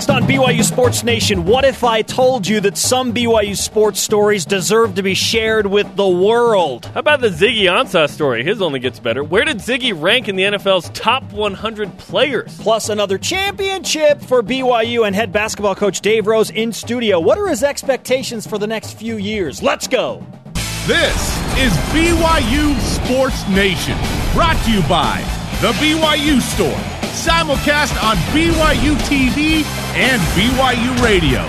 Next on BYU Sports Nation, what if I told you that some BYU sports stories deserve to be shared with the world? How about the Ziggy Ansah story? His only gets better. Where did Ziggy rank in the NFL's top 100 players? Plus, another championship for BYU and head basketball coach Dave Rose in studio. What are his expectations for the next few years? Let's go. This is BYU Sports Nation, brought to you by The BYU Store simulcast on BYU TV and BYU Radio.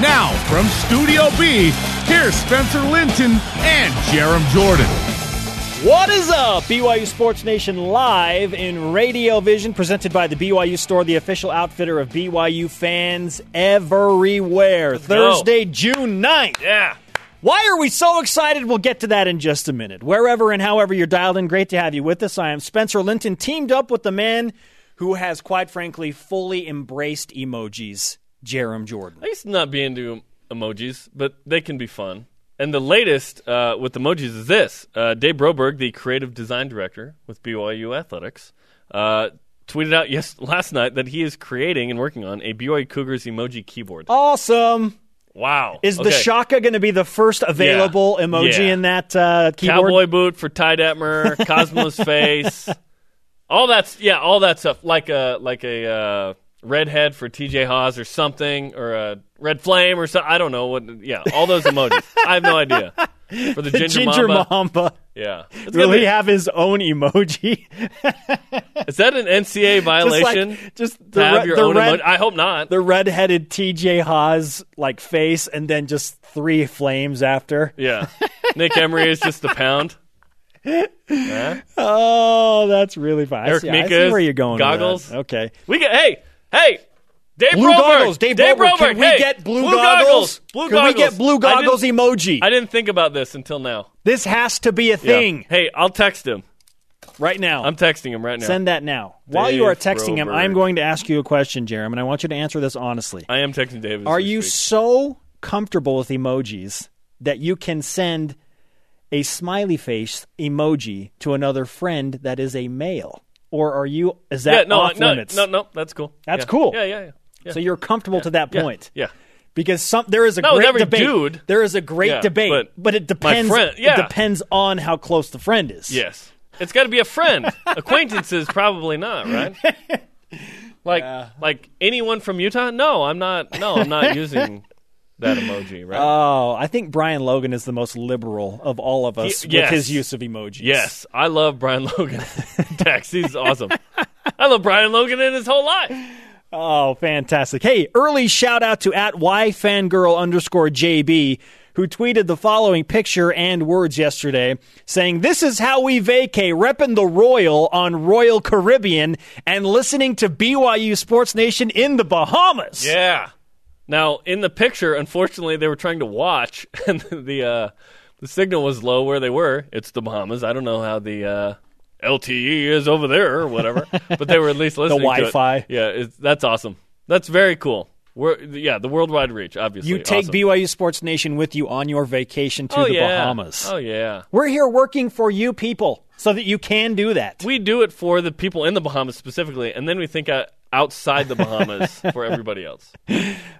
Now, from Studio B, here's Spencer Linton and Jarom Jordan. What is up? BYU Sports Nation live in Radio Vision, presented by the BYU Store, the official outfitter of BYU fans everywhere. Let's Thursday, go. June 9th. Yeah. Why are we so excited? We'll get to that in just a minute. Wherever and however you're dialed in, great to have you with us. I am Spencer Linton, teamed up with the man who has, quite frankly, fully embraced emojis, Jarom Jordan. I used to not be into emojis, but they can be fun. And the latest uh, with emojis is this uh, Dave Broberg, the creative design director with BYU Athletics, uh, tweeted out yes last night that he is creating and working on a BYU Cougars emoji keyboard. Awesome. Wow. Is okay. the Shaka going to be the first available Yeah. emoji Yeah. in that uh, keyboard? Cowboy boot for Ty Detmer, Cosmos face, all that's yeah, all that stuff like a like a uh, redhead for TJ Haws or something, or a red flame or something. I don't know what. Yeah, all those emojis. I have no idea for the ginger, Ginger mamba. Mamba. Yeah, It's he be- have his own emoji? is that an NCAA violation? Just like just the, have re- your the own red, emoji? I hope not. the red-headed TJ Haws like face, and then just three flames after. Yeah, Nick Emery is just a pound. Yeah. Oh, that's really fun. I Eric see, I see Mika's where you're going. with that. goggles. Okay. We get hey hey. Dave Blue Broberg. goggles. Dave, Broberg. Can we hey, get blue, blue goggles? Blue Can goggles. we get blue I goggles didn't- emoji? I didn't think about this until now. this has to be a Yeah. thing Hey, I'll text him. right now. I'm texting him right now. Send that now. While you are Dave texting him, Broberg. I'm going to ask you a question, Jarom, and I want you to answer this honestly. I am texting David. Are you so comfortable with emojis that you can send a smiley face emoji to another friend that is a male? Or are you is that Yeah, no, off no, limits? no, no. That's cool. That's Yeah. cool. Yeah, yeah, yeah. So you're comfortable to that point. Yeah. Because some there is a Not great debate. dude. There is a great Yeah, debate, but but, it depends. friend- yeah. It depends on how close the friend is. Yes. It's got to be a friend. Acquaintances, probably not, right? Like, like anyone from Utah? No, I'm not. No, I'm not using that emoji, right? Oh, I think Brian Logan is the most liberal of all of us He- with his use of emojis. yes, I love Brian Logan. He's awesome. I love Brian Logan in his whole life. Oh, fantastic. Hey, early shout out to at yfangirl underscore JB, who tweeted the following picture and words yesterday, saying, This is how we vacay, repping the Royal on Royal Caribbean and listening to BYU Sports Nation in the Bahamas. Yeah. Now, in the picture, unfortunately, they were trying to watch, and the uh, the signal was low where they were. It's the Bahamas. I don't know how the uh, LTE is over there or whatever, but they were at least listening. to it. Wi-Fi. Yeah, it's, that's awesome. That's very cool. We're, yeah, the worldwide reach, obviously. You take awesome. BYU Sports Nation with you on your vacation to oh, the yeah. Bahamas. Oh yeah. We're here working for you people so that you can do that. We do it for the people in the Bahamas specifically, and then we think outside the Bahamas for everybody else.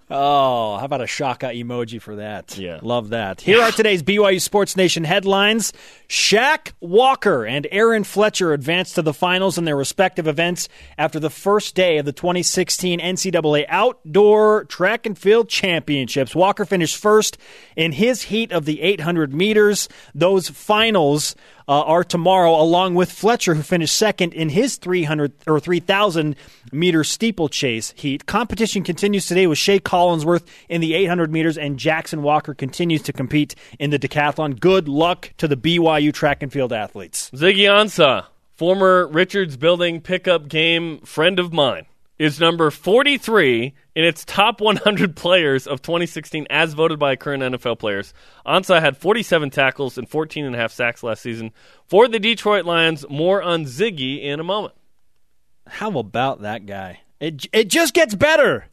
Oh, how about a shaka emoji for that? Yeah. Love that. Here are today's BYU Sports Nation headlines. Shaq Walker and Aaron Fletcher advanced to the finals in their respective events after the first day of the 2016 NCAA Outdoor Track and Field Championships. Walker finished first in his heat of the 800 meters. Those finals uh, are tomorrow, along with Fletcher, who finished second in his 300 or 3,000 meter steeplechase heat. Competition continues today with Shea Collinsworth in the 800 meters, and Jackson Walker continues to compete in the decathlon. Good luck to the BYU track and field athletes. Ziggy Ansah, former Richards Building pickup game friend of mine, is number 43 in its top 100 players of 2016 as voted by current NFL players. Ansah had 47 tackles and 14 and a half sacks last season for the Detroit Lions. More on Ziggy in a moment. How about that guy? It it just gets better.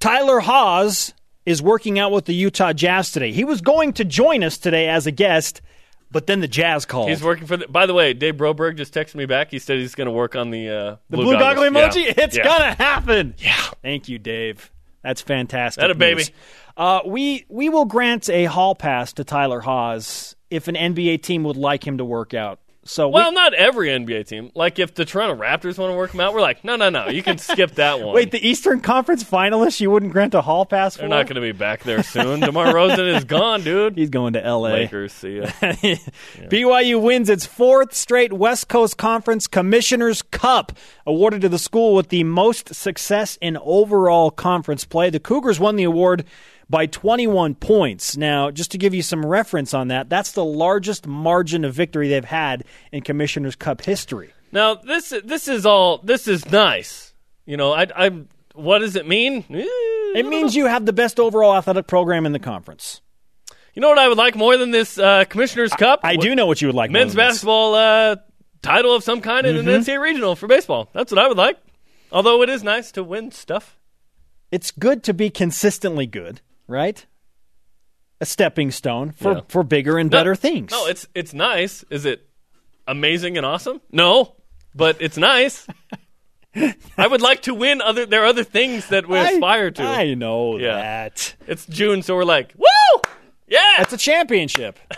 Tyler Haws is working out with the Utah Jazz today. He was going to join us today as a guest, but then the Jazz called. He's working for the. By the way, Dave Broberg just texted me back. He said he's going to work on the uh, the blue, goggle emoji. Yeah. It's Yeah. gonna happen. Yeah. Thank you, Dave. That's fantastic. That a baby. Uh, we we will grant a hall pass to Tyler Haws if an NBA team would like him to work out. So we- Well, not every NBA team. Like if the Toronto Raptors want to work him out, we're like, no, no, no. You can skip that one. wait, the Eastern Conference finalists, you wouldn't grant a hall pass for? They're not going to be back there soon. DeMar DeRozan is gone, dude. He's going to L.A. Lakers, see ya. BYU wins its fourth straight West Coast Conference Commissioner's Cup, awarded to the school with the most success in overall conference play. The Cougars won the award by 21 points. Now, just to give you some reference on that, that's the largest margin of victory they've had in Commissioner's Cup history. Now this this is all this is nice. You know, I, I'm. What does it mean? It means you have the best overall athletic program in the conference. You know what I would like more than this uh, Commissioner's Cup? I do know what you would like. more men's basketball uh, title of some kind in Mm-hmm. an NCAA regional for baseball. That's what I would like. Although it is nice to win stuff. It's good to be consistently good, right? A stepping stone for, Yeah. for bigger and No- better things. No, it's it's nice. Is it amazing and awesome? No, but it's nice. I would like to win. Other there are other things that we I- aspire to. I know Yeah. that. It's June, so we're like, woo, yeah. That's a championship. I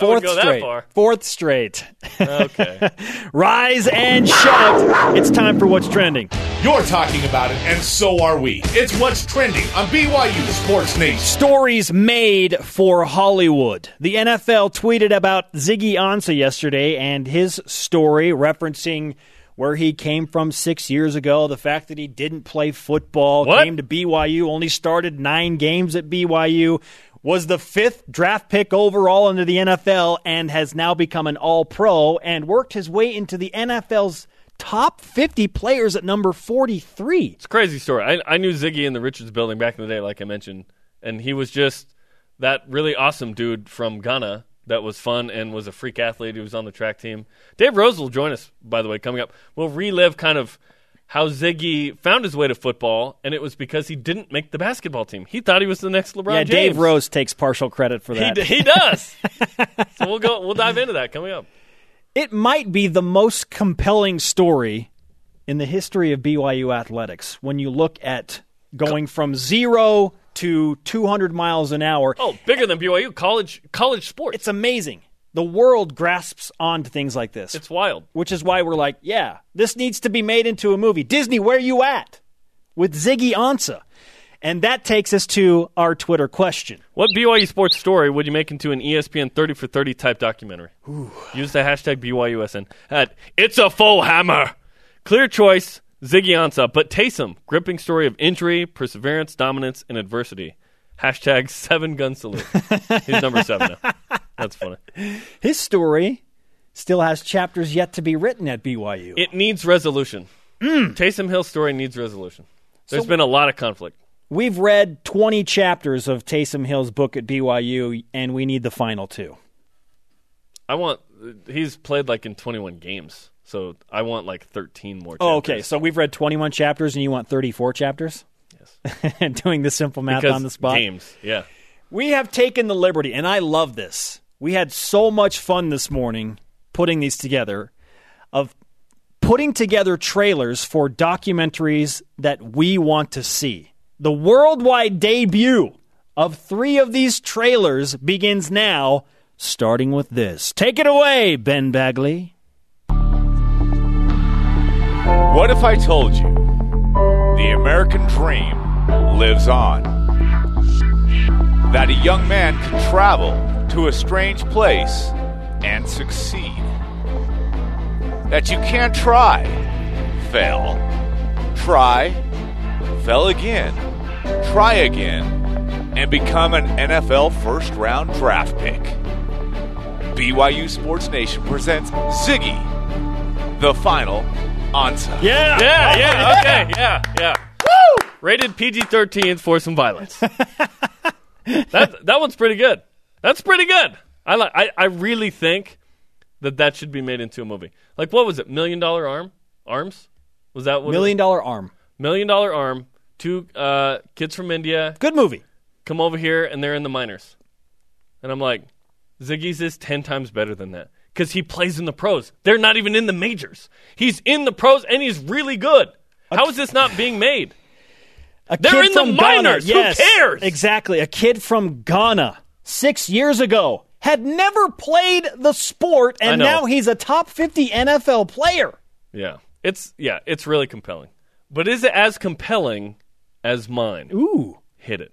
Fourth straight. Fourth straight. okay. Rise and shout. It's time for what's trending. You're talking about it, and so are we. It's what's trending on BYU Sports Nation. Stories made for Hollywood. The NFL tweeted about Ziggy Ansah yesterday and his story referencing where he came from six years ago, the fact that he didn't play football, What? came to BYU, only started nine games at BYU, was the fifth draft pick overall into the NFL, and has now become an all pro and worked his way into the NFL's top 50 players at number 43. It's a crazy story. I, I knew Ziggy in the Richards building back in the day, like I mentioned, and he was just that really awesome dude from Ghana that was fun and was a freak athlete. He was on the track team. Dave Rose will join us, by the way, coming up. We'll relive kind of how Ziggy found his way to football, and it was because he didn't make the basketball team. He thought he was the next LeBron yeah, James. Dave Rose takes partial credit for He, that. d- he does. so we'll go. We'll dive into that coming up. It might be the most compelling story in the history of BYU athletics when you look at going from zero to 200 miles an hour. Oh, bigger than BYU college college sports. It's amazing. The world grasps on to things like this, it's wild. which is why we're like, yeah, this needs to be made into a movie. Disney, where are you at? With Ziggy Ansah. And that takes us to our Twitter question. What BYU sports story would you make into an ESPN 30 for 30 type documentary? Use the hashtag BYUSN at It's a Full Hammer. Clear choice, Ziggy Ansah, but Taysom, gripping story of injury, perseverance, dominance, and adversity. Hashtag seven gun salute. He's number seven now. That's funny. His story still has chapters yet to be written at BYU. It needs resolution. Mm. Taysom Hill's story needs resolution. There's been a lot of conflict. We've read 20 chapters of Taysom Hill's book at BYU, and we need the final two. I want, he's played like in 21 games, so I want like 13 more Oh, okay. So we've read 21 chapters, and you want 34 chapters? Yes. and doing the simple math Because on the spot. games, yeah. We have taken the liberty, and I love this. We had so much fun this morning putting these together, of putting together trailers for documentaries that we want to see. The worldwide debut of three of these trailers begins now, starting with this. Take it away, Ben Bagley. What if I told you the American dream lives on? That a young man can travel to a strange place and succeed? That you can try, fail, try, fail again, try again, and become an NFL first round draft pick? BYU Sports Nation presents Ziggy, the final answer. Yeah. Yeah, yeah, okay, yeah, yeah. Woo! Rated PG 13 for some violence. that, that one's pretty good. That's pretty good. I, like. I, I really think that that should be made into a movie. Like, what was it? Million Dollar Arm? Arms? Was that what? it- Million Dollar Arm. Million Dollar Arm. Two uh, kids from India Good movie. come over here and they're in the minors. And I'm like, Ziggy's is 10 times better than that because he plays in the pros. They're not even in the majors. He's in the pros and he's really good. How is this not being made? A They're kid in the from Ghana, minors. Who yes, cares? Exactly. A kid from Ghana six years ago had never played the sport, and know. now he's a top 50 NFL player. Yeah, it's yeah, it's really compelling. But is it as compelling as mine? Ooh. Hit it.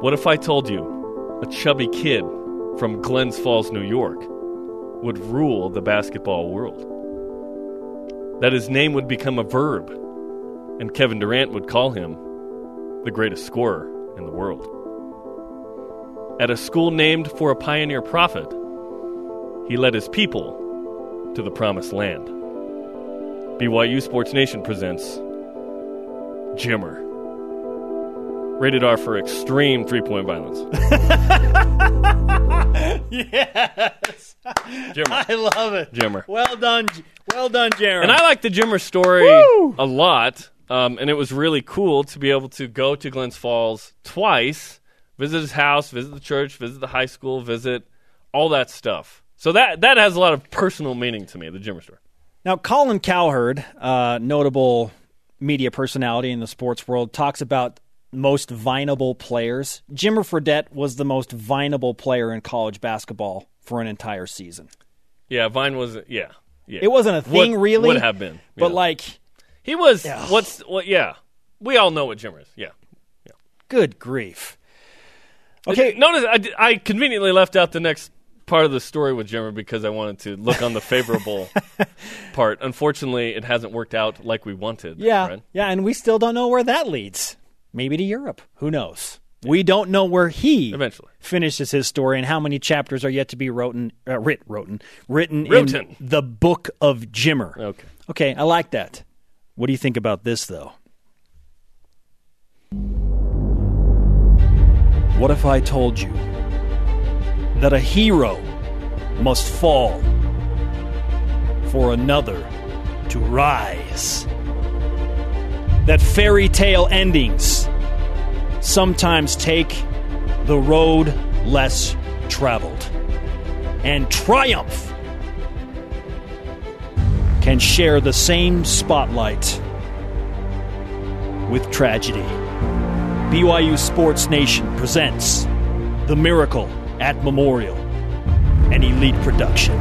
What if I told you a chubby kid from Glens Falls, New York, would rule the basketball world? That his name would become a verb, and Kevin Durant would call him the greatest scorer in the world. At a school named for a pioneer prophet, he led his people to the promised land. BYU Sports Nation presents Jimmer. Rated R for extreme three point violence. Yes. Jimmer. I love it. Jimmer. Well done. Well done, Jarom. And I like the Jimmer story Woo! a lot. Um, and it was really cool to be able to go to Glens Falls twice, visit his house, visit the church, visit the high school, visit all that stuff. So that that has a lot of personal meaning to me, the Jimmer story. Now, Colin Cowherd, uh, notable media personality in the sports world, talks about most vinable players. Jimmer Fredette was the most vinable player in college basketball for an entire season. Yeah, Vine was yeah. Yeah. It wasn't a thing, Would- really. Would have been. But, like, he was Yeah. what's what yeah. We all know what Jimmer is. Yeah. yeah. good grief. Okay, Notice I, I conveniently left out the next part of the story with Jimmer because I wanted to look on the favorable part. Unfortunately, it hasn't worked out like we wanted. yeah, right? yeah, and we still don't know where that leads. Maybe to Europe. Who knows? We don't know where he Eventually. finishes his story and how many chapters are yet to be written, uh, writ, written, written Written. in the book of Jimmer. Okay. Okay, I like that. What do you think about this, though? What if I told you that a hero must fall for another to rise? That fairy tale endings sometimes take the road less traveled, and triumph can share the same spotlight with tragedy. BYU Sports Nation presents The Miracle at Memorial, an elite production.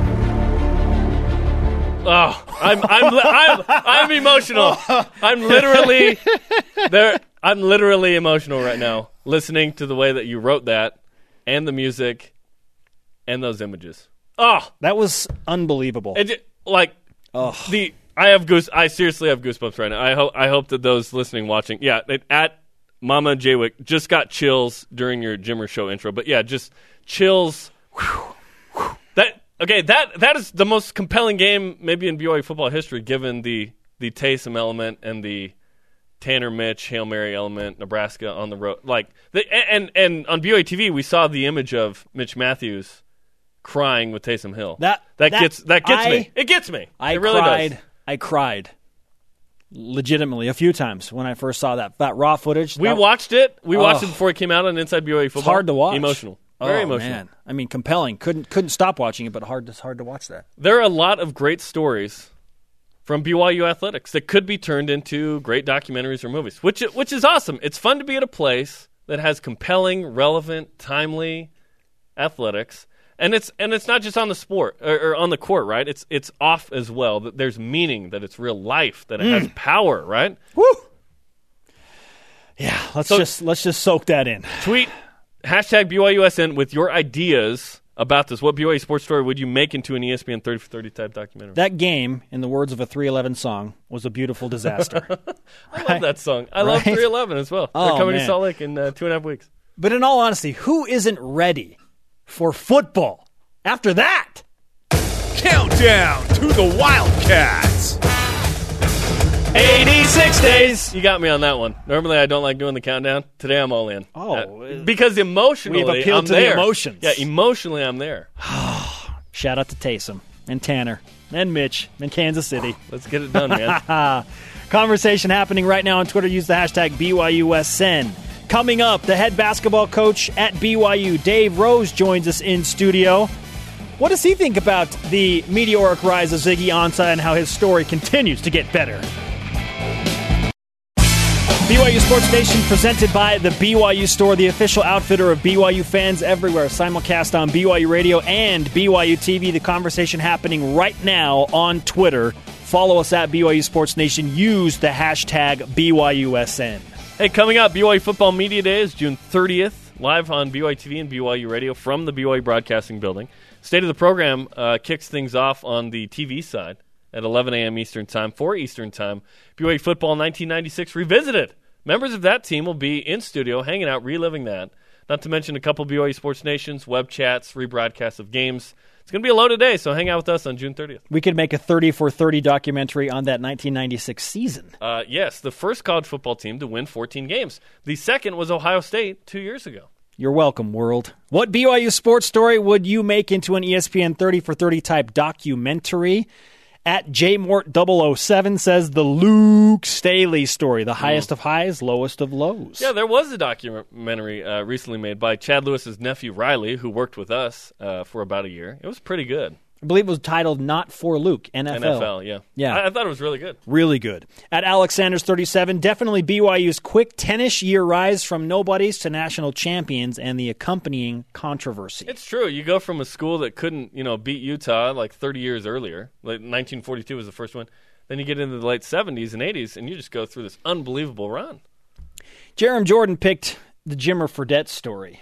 Oh, I'm I'm li- I'm, I'm emotional. I'm literally there. I'm literally emotional right now, listening to the way that you wrote that, and the music, and those images. Oh, That was unbelievable. it, ju- like the I have goose. I seriously have goosebumps right now. I hope I hope that those listening, watching, yeah, it, at Mama Jaywick just got chills during your Jimmer show intro. But yeah, just chills. That okay? That that is the most compelling game maybe in BYU football history, given the the Taysom element and the Tanner Mitch Hail Mary element, Nebraska on the road. Like the, and and on BYU TV we saw the image of Mitch Mathews crying with Taysom Hill. That- that, that- gets that gets I- me. It gets me. I it really cried. Does. I cried legitimately a few times when I first saw that that raw footage. We that, watched it. We watched Oh. it before it came out on Inside BYU football. It's hard to watch. Emotional. Very oh, emotional. Man. I mean, compelling. Couldn't couldn't stop watching it, but hard. It's hard to watch that. There are a lot of great stories from BYU athletics that could be turned into great documentaries or movies, which which is awesome. It's fun to be at a place that has compelling, relevant, timely athletics. And it's and it's not just on the sport or, or on the court, right? It's it's off as well. That there's meaning, that it's real life, that it has mm. power, right? Woo. Yeah. Let's So- just let's just soak that in. Tweet hashtag BYUSN with your ideas about this. What BYU sports story would you make into an ESPN 30 for 30 type documentary? That game, in the words of a 311 song, was a beautiful disaster. I love that song. I love 311 as well. Oh, They're coming to. Salt Lake in uh, two and a half weeks. but in all honesty, who isn't ready for football after that? Countdown to the Wildcats. 86 days. You got me on that one. Normally, I don't like doing the countdown. Today, I'm all in. Oh, Uh, because emotionally, We've appealed I'm to the there. emotions. Yeah, emotionally, I'm there. Shout out to Taysom and Tanner and Mitch and Kansas City. Let's get it done, man. Conversation happening right now on Twitter. Use the hashtag BYUSN. Coming up, the head basketball coach at BYU, Dave Rose, joins us in studio. What does he think about the meteoric rise of Ziggy Ansah and how his story continues to get better? BYU Sports Nation presented by the BYU Store, the official outfitter of BYU fans everywhere. Simulcast on BYU Radio and BYU TV. The conversation happening right now on Twitter. Follow us at BYU Sports Nation. Use the hashtag BYUSN. Hey, coming up, BYU Football Media Day is June 30th, live on BYU TV and BYU Radio from the BYU Broadcasting Building. State of the program uh, kicks things off on the TV side at 11 a.m. Eastern Time, 4 Eastern Time. BYU Football 1996 Revisited. Members of that team will be in studio, hanging out, reliving that. Not to mention a couple BYU Sports Nations, web chats, rebroadcasts of games. It's going to be a loaded day, so hang out with us on June 30th. We could make a 30 for 30 documentary on that 1996 season. Uh, yes, the first college football team to win 14 games. The second was Ohio State two years ago. You're welcome, world. What BYU sports story would you make into an ESPN 30 for 30 type documentary? At JMort007 says the Luke Staley story, the highest of highs, lowest of lows. Yeah, there was a documentary uh, recently made by Chad Lewis's nephew Riley, who worked with us uh, for about a year. It was pretty good. I believe it was titled Not for Luke, NFL. NFL, yeah. Yeah. I, I thought it was really good. Really good. At Alexander's 37, definitely BYU's quick 10ish year rise from nobodies to national champions and the accompanying controversy. It's true. You go from a school that couldn't, you know, beat Utah like 30 years earlier, like 1942 was the first one. Then you get into the late 70s and 80s, and you just go through this unbelievable run. Jarom Jordan picked the Jimmer Fredette story,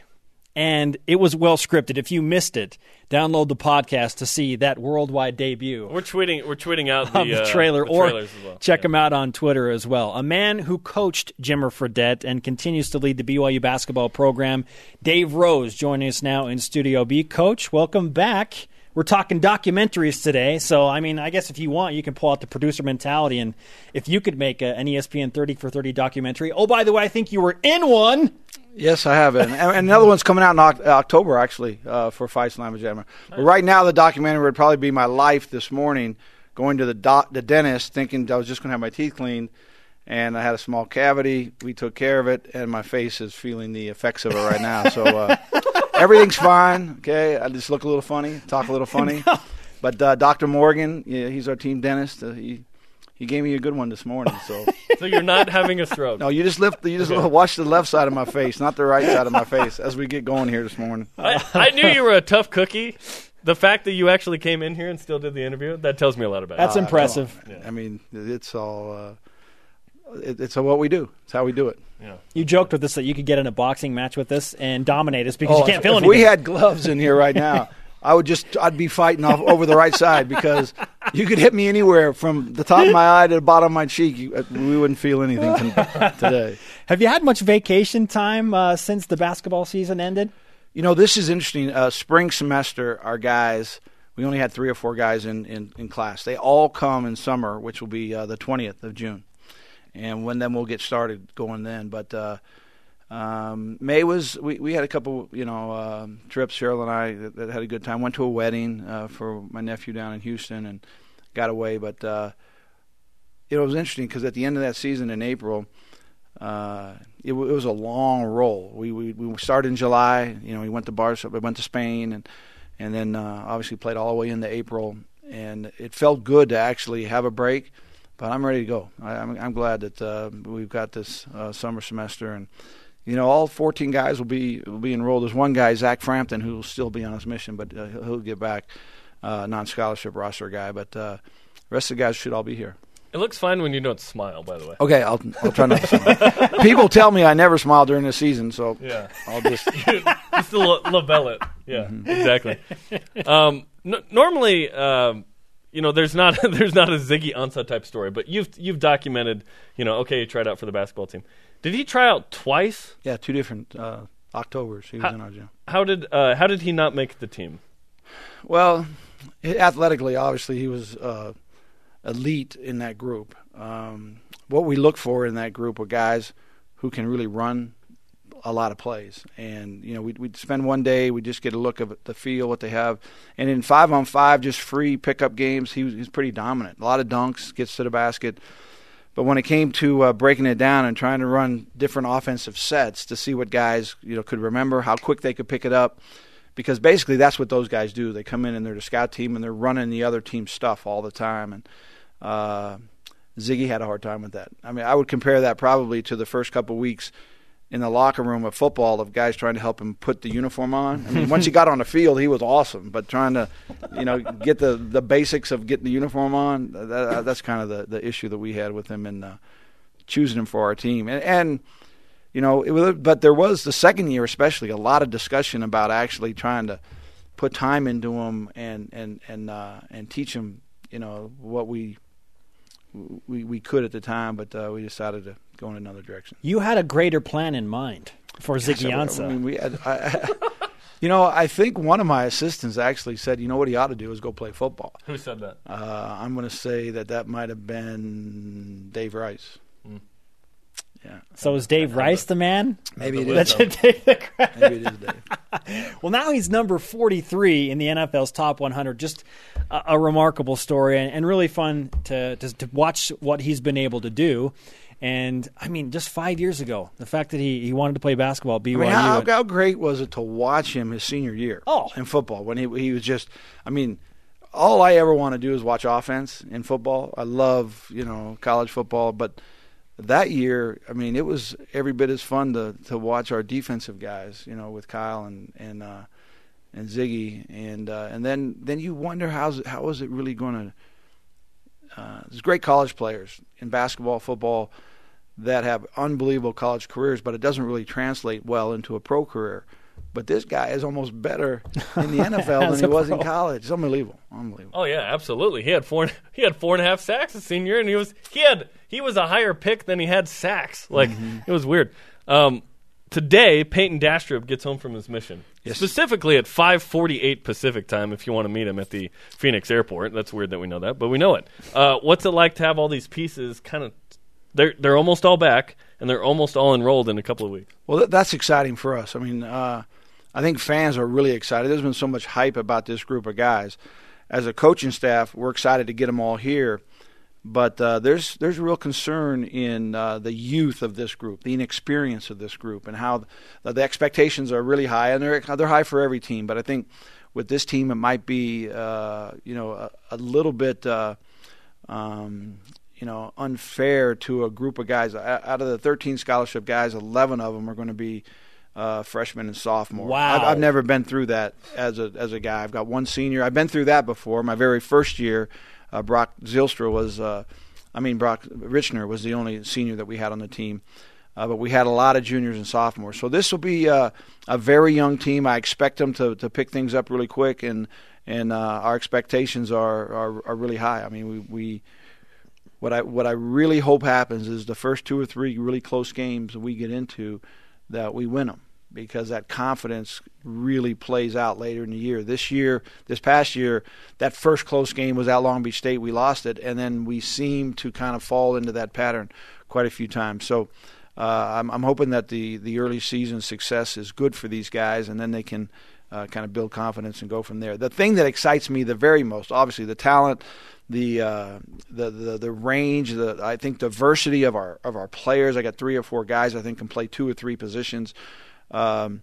and it was well scripted. If you missed it, download the podcast to see that worldwide debut. We're tweeting. We're tweeting out the, the uh, trailer, the or as well. check Yeah. him out on Twitter as well. A man who coached Jimmer Fredette and continues to lead the BYU basketball program, Dave Rose, joining us now in Studio B. Coach, welcome back. We're talking documentaries today, so I mean, I guess if you want, you can pull out the producer mentality, and if you could make a, an ESPN 30 for 30 documentary. Oh, by the way, I think you were in one. Yes, I have it. And, and another one's coming out in October, actually, uh, for Phi Slama Jama. But right now, the documentary would probably be my life this morning, going to the, doc- the dentist, thinking I was just going to have my teeth cleaned, and I had a small cavity. We took care of it, and my face is feeling the effects of it right now. So uh, everything's fine. Okay, I just look a little funny, talk a little funny. But uh, Dr. Morgan, yeah, he's our team dentist. Uh, he he gave me a good one this morning. So. So you're not having a stroke. No, you just lift. You just watch the left side of my face, not the right side of my face, as we get going here this morning. I, I knew you were a tough cookie. The fact that you actually came in here and still did the interview, that tells me a lot about it. That's you. impressive. I mean, it's all. Uh, it, it's what we do. It's how we do it. Yeah. You joked with us that you could get in a boxing match with us and dominate us because you can't Oh, if, feel if anything. we had gloves in here right now, I would just. I'd be fighting off over the right side because you could hit me anywhere from the top of my eye to the bottom of my cheek. You, uh, we wouldn't feel anything today. Have you had much vacation time uh, since the basketball season ended? You know, this is interesting. Uh, spring semester, our guys, we only had three or four guys in, in, in class. They all come in summer, which will be uh, the 20th of June. And when then we'll get started going then. But uh, um, May was, we, we had a couple, you know, um trips, Cheryl and I, that, that had a good time. Went to a wedding uh, for my nephew down in Houston and got away. But uh, it was interesting because at the end of that season in April, uh, it, it was a long roll. We, we we started in July. You know, we went to Barcelona, we went to Spain, and and then uh, obviously played all the way into April. And it felt good to actually have a break. But I'm ready to go. I, I'm I'm glad that uh, we've got this uh, summer semester, and you know all 14 guys will be will be enrolled. There's one guy, Zach Frampton, who will still be on his mission, but uh, he'll, he'll get back, uh, non-scholarship roster guy. But uh, the rest of the guys should all be here. It looks fine when you don't smile, by the way. Okay, I'll I'll try not to smile. People tell me I never smile during the season, so Yeah. I'll just Just la- label it. Yeah, Mm-hmm. exactly. Um, n- normally, um, you know, there's not there's not a Ziggy Ansah type story, but you've you've documented, you know, okay, he tried out for the basketball team. Did he try out twice? yeah, two different uh, Octobers. He was How- in our gym. How did uh, how did he not make the team? Well, athletically, obviously, he was uh, elite in that group. Um, what we look for in that group are guys who can really run a lot of plays. And, you know, we'd, we'd spend one day, we'd just get a look of the feel, what they have. And in five on five, just free pickup games, he was, he was pretty dominant. A lot of dunks, gets to the basket. But when it came to uh, breaking it down and trying to run different offensive sets to see what guys you know could remember, how quick they could pick it up, because basically that's what those guys do. They come in and they're the scout team and they're running the other team's stuff all the time. And uh, Ziggy had a hard time with that. I mean, I would compare that probably to the first couple weeks in the locker room of football of guys trying to help him put the uniform on. I mean, once he got on the field, he was awesome, but trying to, you know, get the the basics of getting the uniform on, that, that's kind of the the issue that we had with him in uh, choosing him for our team. And, and you know, it was, but there was the second year especially a lot of discussion about actually trying to put time into him and and and uh, and teach him, you know, what we we we could at the time, but uh, we decided to go in another direction. You had a greater plan in mind for Ziggy So, Ansah. I mean, we had, I, you know, I think one of my assistants actually said, you know what he ought to do is go play football. Who said that? Uh, I'm going to say that that might have been Dave Rice. Hmm. Yeah, so is Dave Rice the man? maybe it That is. should take the credit. Maybe it is Dave. Well, now he's number 43 in the NFL's top 100. Just a, a remarkable story and, and really fun to, to to watch what he's been able to do. And I mean, just five years ago, the fact that he, he wanted to play basketball at BYU. I mean, how, how great was it to watch him his senior year Oh. in football when he he was just I mean all I ever want to do is watch offense in football. I love, you know, college football, but that year, I mean, it was every bit as fun to to watch our defensive guys, you know, with Kyle and and uh and Ziggy and uh and then then you wonder how's it, how is it really going to uh, there's great college players in basketball, football that have unbelievable college careers, but it doesn't really translate well into a pro career. But this guy is almost better in the NFL than he a was in college. It's unbelievable, unbelievable. Oh yeah, absolutely. He had four. He had four and a half sacks his senior, year, and he was he had he was a higher pick than he had sacks. Like it was weird. Um, today, Payton Dastrup gets home from his mission, Yes. specifically at 5:48 Pacific time. If you want to meet him at the Phoenix airport, that's weird that we know that, but we know it. Uh, what's it like to have all these pieces? Kind of, they're they're almost all back, and they're almost all enrolled in a couple of weeks. Well, that, that's exciting for us. I mean, uh, I think fans are really excited. There's been so much hype about this group of guys. As a coaching staff, we're excited to get them all here. But uh, there's there's real concern in uh, the youth of this group, the inexperience of this group, and how the, the expectations are really high, and they're they're high for every team. But I think with this team, it might be uh, you know a, a little bit uh, um, you know unfair to a group of guys. Out of the 13 scholarship guys, 11 of them are going to be uh, freshmen and sophomore. Wow. I've, I've never been through that as a as a guy. I've got one senior. I've been through that before. My very first year, uh, Brock Zilstra was, uh, I mean Brock Richner was the only senior that we had on the team. Uh, but we had a lot of juniors and sophomores. So this will be uh, a very young team. I expect them to, to pick things up really quick, and and uh, our expectations are, are are really high. I mean, we, we what I what I really hope happens is the first two or three really close games we get into that we win them because that confidence really plays out later in the year. This year, this past year, that first close game was at Long Beach State. We lost it, and then we seem to kind of fall into that pattern quite a few times. So. Uh, I'm, I'm hoping that the, the early season success is good for these guys, and then they can uh, kind of build confidence and go from there. The thing that excites me the very most, obviously, the talent, the uh, the, the the range, the I think diversity of our of our players. I got three or four guys I think can play two or three positions, um,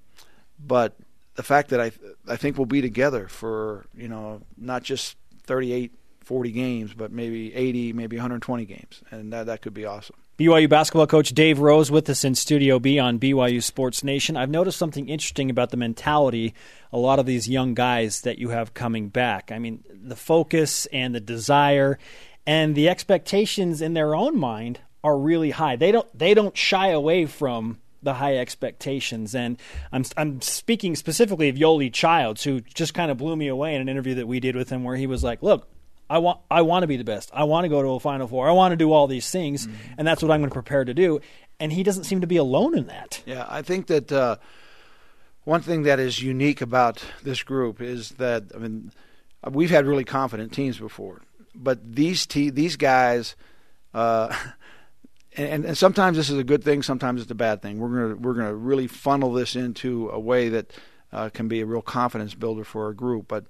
but the fact that I I think we'll be together for you know not just 38, 40 games, but maybe 80, maybe 120 games, and that that could be awesome. BYU basketball coach Dave Rose with us in Studio B on BYU Sports Nation. I've noticed something interesting about the mentality a lot of these young guys that you have coming back. I mean, the focus and the desire and the expectations in their own mind are really high. They don't they don't shy away from the high expectations. And I'm I'm speaking specifically of Yoeli Childs, who just kind of blew me away in an interview that we did with him, where he was like, "Look, I want I want to be the best. I want to go to a Final Four. I want to do all these things, and that's what I'm going to prepare to do." And he doesn't seem to be alone in that. Yeah, I think that uh, one thing that is unique about this group is that I mean we've had really confident teams before, but these te- these guys, uh, and, and sometimes this is a good thing, sometimes it's a bad thing. We're gonna we're gonna really funnel this into a way that uh, can be a real confidence builder for a group, but.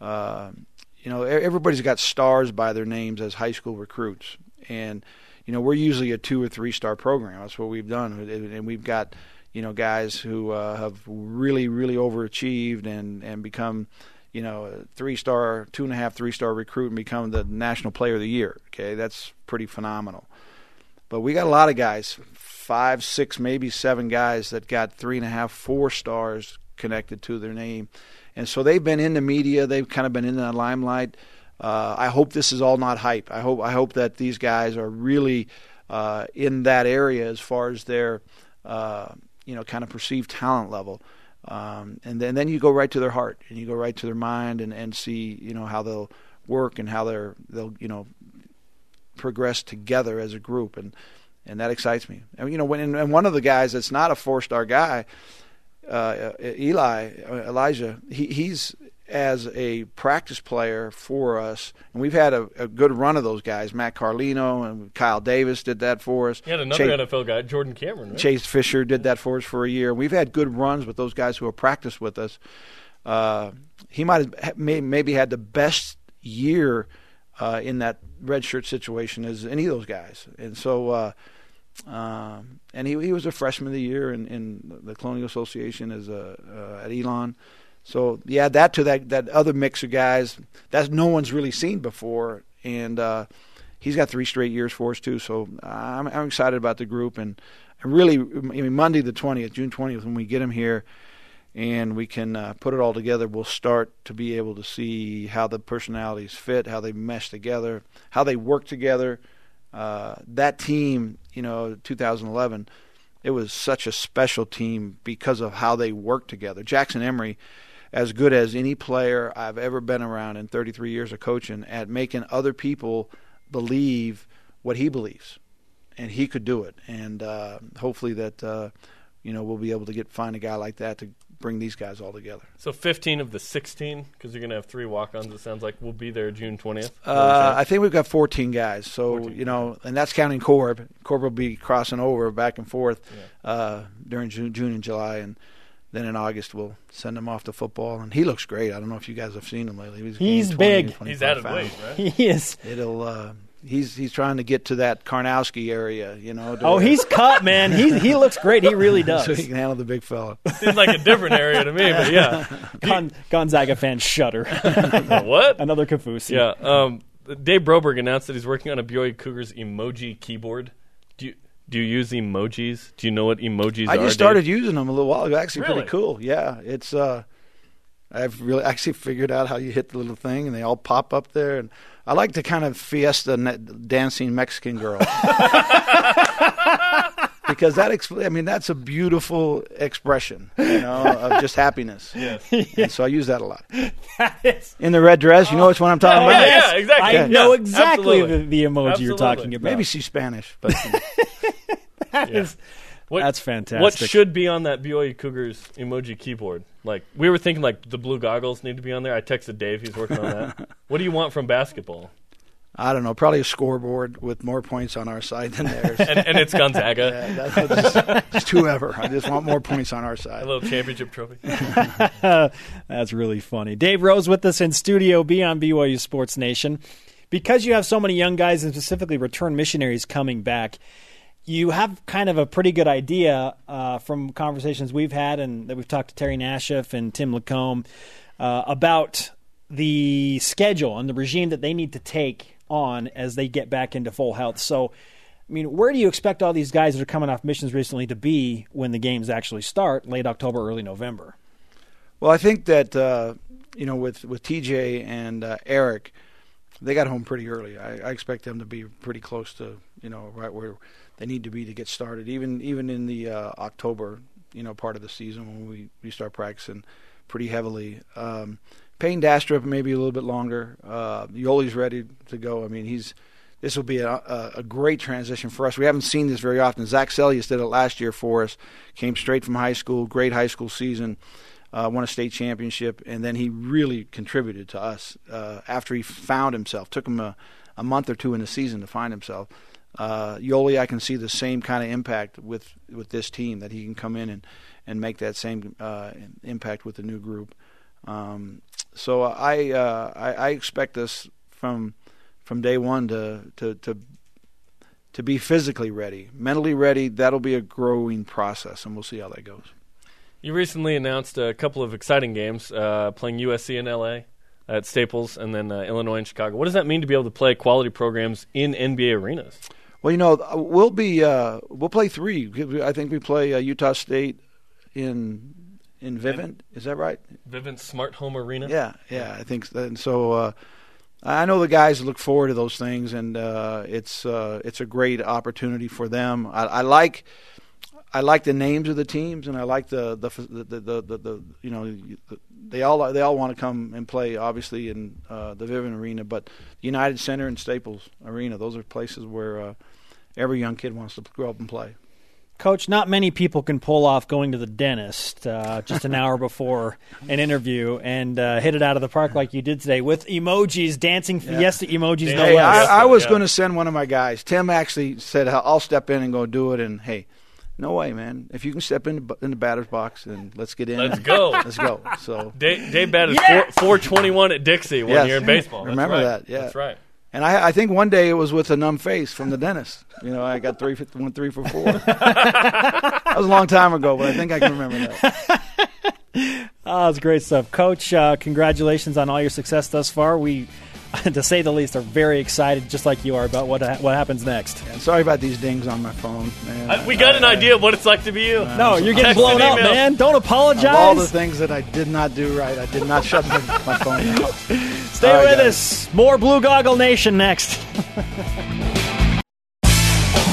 Uh, you know, everybody's got stars by their names as high school recruits, and you know we're usually a two or three star program. That's what we've done, and we've got you know, guys who uh, have really, really overachieved and and become, you know, a three-star, two and a half, three-star recruit and become the national player of the year. Okay, that's pretty phenomenal. But we got a lot of guys, five, six, maybe seven guys that got three and a half, four stars connected to their name, and so they've been in the media. They've kind of been in the limelight. Uh, I hope this is all not hype. I hope I hope that these guys are really uh, in that area as far as their uh, you know kind of perceived talent level. Um, and then then you go right to their heart and you go right to their mind and, and see you know how they'll work and how they're they'll you know progress together as a group and and that excites me. And you know when and one of the guys that's not a four star guy, uh, Eli Elijah, he, he's as a practice player for us, and we've had a, a, good run of those guys. Matt Carlino and Kyle Davis did that for us. Had another Chase, NFL guy, Jordan Cameron. Right? Chase Fischer did that for us for a year. We've had good runs with those guys who have practiced with us. Uh, he might have maybe had the best year uh, in that red shirt situation as any of those guys, and so. Uh, um, and he he was a freshman of the year in, in the Colonial Association as a, uh, at Elon. So you add that to that that other mix of guys that no one's really seen before, and uh, he's got three straight years for us too. So I'm, I'm excited about the group, and I really, I mean, Monday the twentieth, June twentieth, when we get him here, and we can uh, put it all together, we'll start to be able to see how the personalities fit, how they mesh together, how they work together. Uh, that team, you know, 2011, it was such a special team because of how they worked together. Jackson Emery as good as any player I've ever been around in 33 years of coaching at making other people believe what he believes, and he could do it. And uh, hopefully that uh, you know we'll be able to get find a guy like that to bring these guys all together. So 15 of the 16, because you're going to have three walk-ons. It sounds like will be there June 20th. Uh, I think we've got 14 guys. So 14. you know, and that's counting Corb. Corb will be crossing over back and forth yeah. uh, during June, June and July, and then in August we'll send him off to football, and he looks great. I don't know if you guys have seen him lately. He's, he's big. He's out of weight, right? He is. It'll. Uh, he's he's trying to get to that Karnowski area, you know. Oh, he's cut, man. He he looks great. He really does. so he can handle the big fella. Seems like a different area to me, but yeah. Gon- Gonzaga fans shudder. what? Another Kaufusi. Yeah. Um, Dave Broberg announced that he's working on a BYU Cougars emoji keyboard. Do you, do you use emojis? Do you know what emojis I are? I just started Dave? using them a little while ago. Actually, really? pretty cool. Yeah, it's. uh I've really actually figured out how you hit the little thing, and they all pop up there. And I like to kind of fiesta dancing Mexican girl because that. Expl- I mean, that's a beautiful expression, you know, of just happiness. Yes. And so I use that a lot. that is, In the red dress, you know which one I'm talking oh, about. Yeah, yeah exactly. I know exactly the, the, emoji Absolutely. you're talking about. Maybe she's Spanish, but that yeah. is, what, That's fantastic. What should be on that BYU Cougars emoji keyboard? Like we were thinking, like the blue goggles need to be on there. I texted Dave; he's working on that. what do you want from basketball? I don't know. Probably a scoreboard with more points on our side than theirs. and, and, it's Gonzaga. yeah, that's, just, just whoever. I just want more points on our side. A little championship trophy. that's really funny. Dave Rose with us in studio B on BYU Sports Nation. Because you have so many young guys and specifically return missionaries coming back, you have kind of a pretty good idea uh, from conversations we've had and that we've talked to Terry Nashif and Tim Lacombe uh, about the schedule and the regime that they need to take on as they get back into full health. So, I mean, where do you expect all these guys that are coming off missions recently to be when the games actually start, late October, early November? Well, I think that uh, you know with with TJ and uh, Eric, they got home pretty early. I, I expect them to be pretty close to you know right where they need to be to get started. Even even in the uh, October, you know, part of the season when we, we start practicing pretty heavily. Um, Payne Dastrup maybe a little bit longer. Uh, Yoeli's ready to go. I mean, he's this will be a, a, a, great transition for us. We haven't seen this very often. Zac Seljaas did it last year for us. Came straight from high school, great high school season, uh, won a state championship, and then he really contributed to us uh, after he found himself. Took him a, a month or two in the season to find himself uh, Yoeli, I can see the same kind of impact with with this team that he can come in and and make that same uh, impact with the new group. Um, so I, uh, I, I expect us from from day one to to to to be physically ready, mentally ready. That'll be a growing process, and we'll see how that goes. You recently announced a couple of exciting games, uh, playing USC in LA at Staples, and then uh, Illinois and Chicago. What does that mean to be able to play quality programs in NBA arenas? Well, you know, we'll be uh, we'll play three. I think we play uh, Utah State in in Vivint. Is that right? Vivint Smart Home Arena. Yeah, yeah. I think so. And so. Uh, I know the guys look forward to those things, and uh, it's uh, it's a great opportunity for them. I, I like I like the names of the teams, and I like the the the the, the, the you know they all they all want to come and play obviously in uh, the Vivint Arena, but United Center and Staples Arena those are places where uh, every young kid wants to grow up and play. Coach, not many people can pull off going to the dentist uh, just an hour before an interview and uh, hit it out of the park like you did today with emojis, dancing fiesta yeah. emojis. No hey, less. I, I was yeah. going to send one of my guys. Tim actually said, "I'll step in and go do it." And hey, no way, man. If you can step in, in the batter's box, then let's get in. Let's go. let's go. So Dave, Dave batted yes! four twenty one at Dixie one yes. year in baseball. Remember right. that? Yeah, that's right. And I, I, think one day it was with a numb face from the dentist. You know, I got three, one, three for four. that was a long time ago, but I think I can remember that. oh, that's great stuff, Coach. Uh, congratulations on all your success thus far. We to say the least, are very excited, just like you are, about what what happens next. Yeah, sorry about these dings on my phone, man. Uh, we got an idea of what it's like to be you. no, you're getting blown up, man. Don't apologize. Of all the things that I did not do right, I did not shut my, my phone down. Stay right, with guys. us. More Blue Goggle Nation next.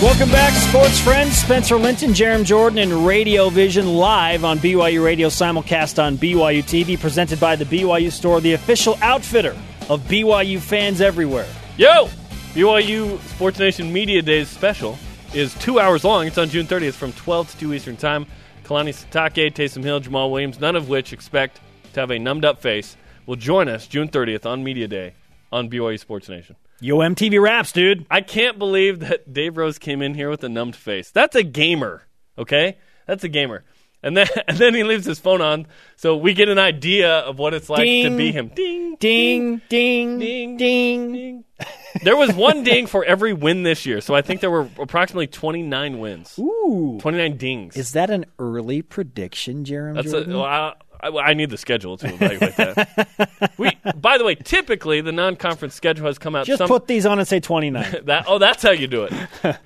Welcome back, sports friends. Spencer Linton, Jarom Jordan, and Radio Vision live on BYU Radio, simulcast on BYU TV, presented by the BYU Store, the official outfitter of BYU fans everywhere. Yo! BYU Sports Nation Media Days special is two hours long. It's on June 30th from 12 to 2 Eastern Time. Kalani Sitake, Taysom Hill, Jamaal Williams, none of which expect to have a numbed up face, will join us June 30th on Media Day on BYU Sports Nation. Yo, MTV Raps, dude. I can't believe that Dave Rose came in here with a numbed face. That's a gamer, okay? That's a gamer. And then and then he leaves his phone on, so we get an idea of what it's like ding, to be him. Ding, ding, ding, ding, ding. ding. there was one ding for every win this year, so I think there were approximately 29 wins. Ooh, 29 dings. Is that an early prediction, Jeremy? That's a, well, I, I, need the schedule to evaluate that. we, by the way, typically the non-conference schedule has come out. Just some, put these on and say 29. that, oh, that's how you do it.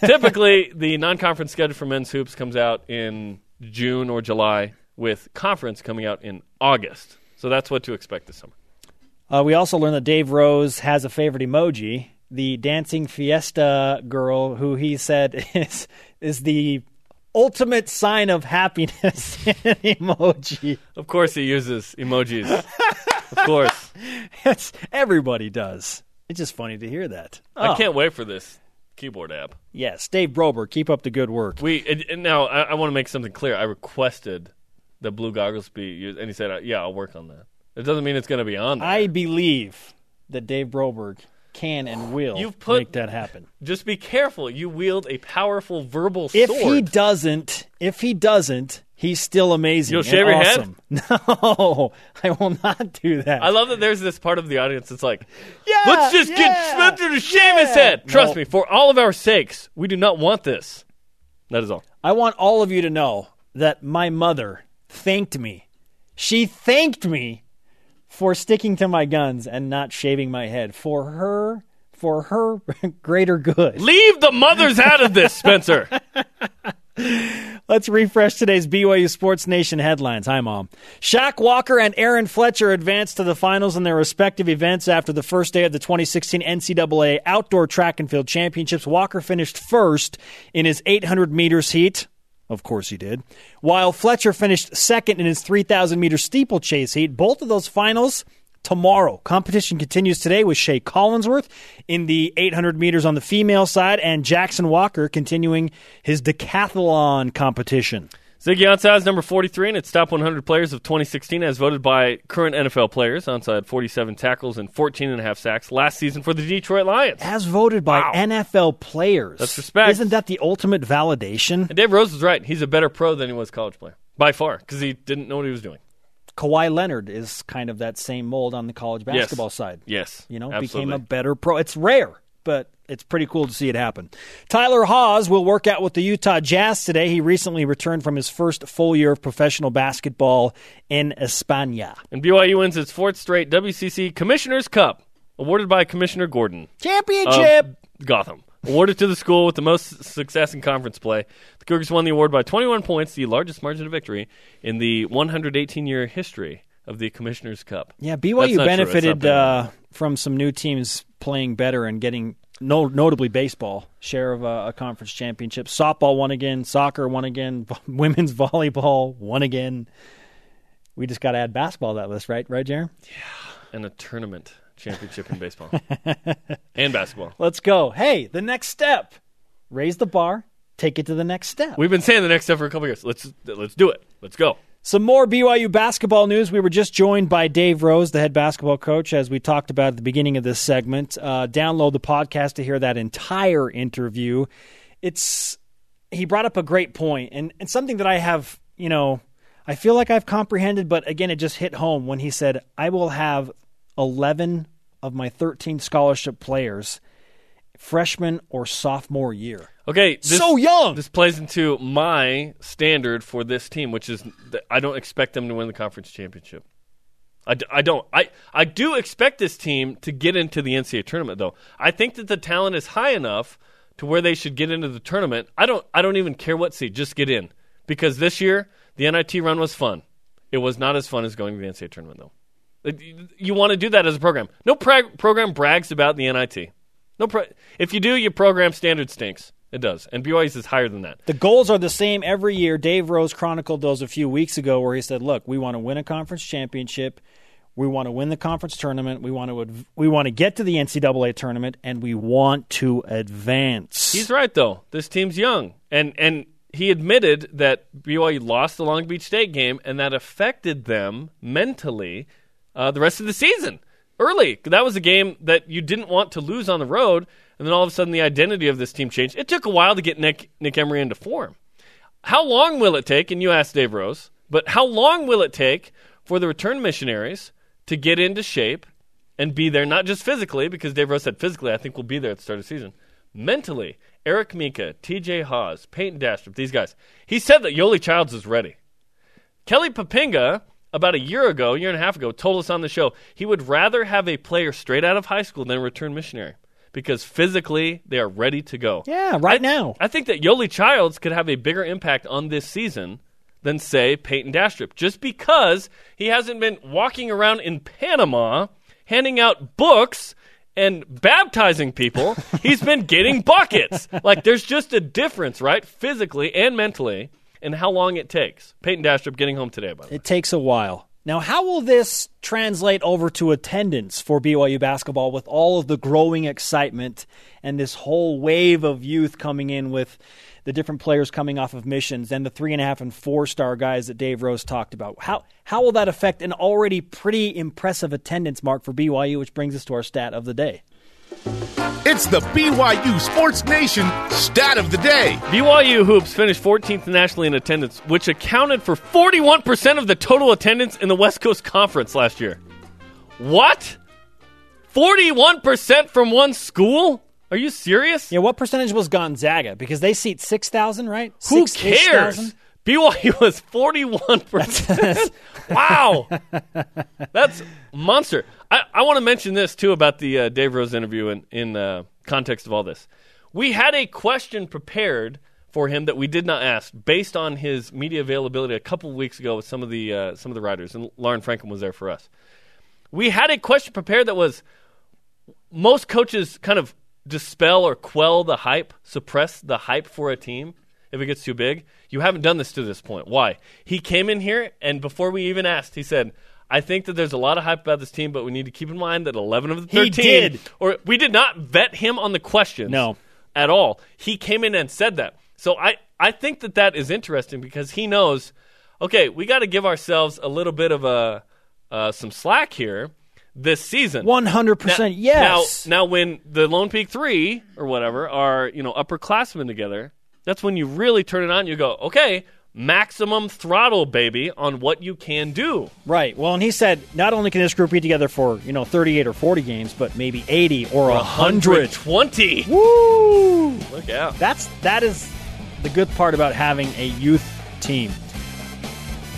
typically, the non-conference schedule for men's hoops comes out in June or July, with conference coming out in August. So that's what to expect this summer. Uh, we also learned that Dave Rose has a favorite emoji, the dancing fiesta girl, who he said is is the ultimate sign of happiness emoji. Of course, he uses emojis. of course, it's, everybody does. It's just funny to hear that. I oh. can't wait for this keyboard app. Yes, Dave Broberg, keep up the good work. We and, and now I, I want to make something clear. I requested the blue goggles be used, and he said, "Yeah, I'll work on that." It doesn't mean it's going to be on there. I believe that Dave Broberg can and will You've put, make that happen. Just be careful. You wield a powerful verbal if sword. If he doesn't, if he doesn't, he's still amazing. You'll shave your awesome. head? No, I will not do that. I love that there's this part of the audience that's like, yeah, let's just yeah, get Spencer to shave yeah. his head. Trust no. me, for all of our sakes, we do not want this. That is all. I want all of you to know that my mother thanked me. She thanked me for sticking to my guns and not shaving my head. For her, for her greater good. Leave the mothers out of this, Spencer. Let's refresh today's BYU Sports Nation headlines. Hi, Mom. Shaq Walker and Aaron Fletcher advanced to the finals in their respective events after the first day of the 2016 NCAA Outdoor Track and Field Championships. Walker finished first in his 800 meters heat. Of course he did. While Fletcher finished second in his 3,000 meter steeplechase heat. Both of those finals tomorrow. Competition continues today with Shea Collinsworth in the 800 meters on the female side and Jackson Walker continuing his decathlon competition. Ziggy Ansah is number 43 in its top 100 players of 2016 as voted by current NFL players. Ansah had 47 tackles and 14 and a half sacks last season for the Detroit Lions. As voted by wow. NFL players. That's respect. Isn't that the ultimate validation? And Dave Rose was right. He's a better pro than he was college player. By far, because he didn't know what he was doing. Kawhi Leonard is kind of that same mold on the college basketball yes. side. Yes. You know, absolutely. became a better pro. It's rare, but it's pretty cool to see it happen. Tyler Haws will work out with the Utah Jazz today. He recently returned from his first full year of professional basketball in España. And BYU wins its fourth straight WCC Commissioner's Cup, awarded by Commissioner Gordon. Championship! Gotham. Awarded to the school with the most success in conference play. The Cougars won the award by 21 points, the largest margin of victory in the 118 year history of the Commissioner's Cup. Yeah, BYU not true. It's benefited uh, from some new teams playing better and getting no, notably baseball share of a, a conference championship. Softball won again, soccer won again, women's volleyball won again. We just got to add basketball to that list, right? Right, Jarom? and a tournament championship in baseball and basketball. Let's go. Hey, the next step: raise the bar, take it to the next step. We've been saying the next step for a couple years. Let's let's do it. Let's go. Some more BYU basketball news. We were just joined by Dave Rose, the head basketball coach, as we talked about at the beginning of this segment. Uh, download the podcast to hear that entire interview. It's he brought up a great point and, and something that I have, you know, I feel like I've comprehended, but again, it just hit home when he said, "I will have eleven of my thirteen scholarship players, freshman or sophomore year." Okay, this, So young! This plays into my standard for this team, which is that I don't expect them to win the conference championship. I, d- I don't. I, I do expect this team to get into the NCAA tournament, though. I think that the talent is high enough to where they should get into the tournament. I don't. I don't even care what seed. Just get in because this year the NIT run was fun. It was not as fun as going to the NCAA tournament, though. Uh, you, you want to do that as a program. No prag- program brags about the NIT. No, pro- if you do, your program standard stinks. It does, and BYU's is higher than that. The goals are the same every year. Dave Rose chronicled those a few weeks ago where he said, "Look, we want to win a conference championship. We want to win the conference tournament. We want to we want to get to the NCAA tournament and we want to advance." He's right though. This team's young, and and he admitted that BYU lost the Long Beach State game, and that affected them mentally uh, the rest of the season. Early, that was a game that you didn't want to lose on the road, and then all of a sudden the identity of this team changed. It took a while to get Nick Nick Emery into form. How long will it take? And you asked Dave Rose, but how long will it take for the return missionaries to get into shape and be there, not just physically, because Dave Rose said physically, I think we'll be there at the start of the season. Mentally, Eric Mika, TJ Haws, Payton Dastrup, these guys. He said that Yoeli Childs is ready. Kelly Poppinga, about a year ago, a year and a half ago, told us on the show he would rather have a player straight out of high school than a return missionary because physically they are ready to go. Yeah, right I- now. I think that Yoeli Childs could have a bigger impact on this season than, say, Payton Dastrup, just because he hasn't been walking around in Panama handing out books and baptizing people. He's been getting buckets. Like, there's just a difference, right? Physically and mentally, and how long it takes. Payton Dastrup getting home today, by the way. It takes a while. Now, how will this translate over to attendance for BYU basketball with all of the growing excitement and this whole wave of youth coming in with the different players coming off of missions and the three and a half and four star guys that Dave Rose talked about? How how will that affect an already pretty impressive attendance mark for BYU, which brings us to our stat of the day? It's the BYU Sports Nation stat of the day. BYU Hoops finished 14th nationally in attendance, which accounted for 41% of the total attendance in the West Coast Conference last year. What? 41% from one school? Are you serious? Yeah, what percentage was Gonzaga? Because they seat six thousand, right? Who Six-ish cares? BYU was 41%. wow. That's monster. I, I want to mention this, too, about the uh, Dave Rose interview in, in uh, context of all this. We had a question prepared for him that we did not ask based on his media availability a couple of weeks ago with some of the, uh, some of the writers, and Lauren Franklin was there for us. We had a question prepared that was most coaches kind of dispel or quell the hype, suppress the hype for a team if it gets too big. You haven't done this to this point. Why? He came in here and before we even asked, he said, I think that there's a lot of hype about this team, but we need to keep in mind that 11 of the He 13 did. or we did not vet him on the questions. No. At all. He came in and said that. So I I think that that is interesting because he knows okay, we got to give ourselves a little bit of a uh, some slack here this season. One hundred percent. Yes. Now, now, when the Lone Peak Three or whatever are you know upperclassmen together, that's when you really turn it on. You go, okay, maximum throttle, baby, on what you can do. Right. Well, and he said not only can this group be together for you know 38 or 40 games, but maybe 80 or 100. 120. Woo! Look out. That's that is the good part about having a youth team.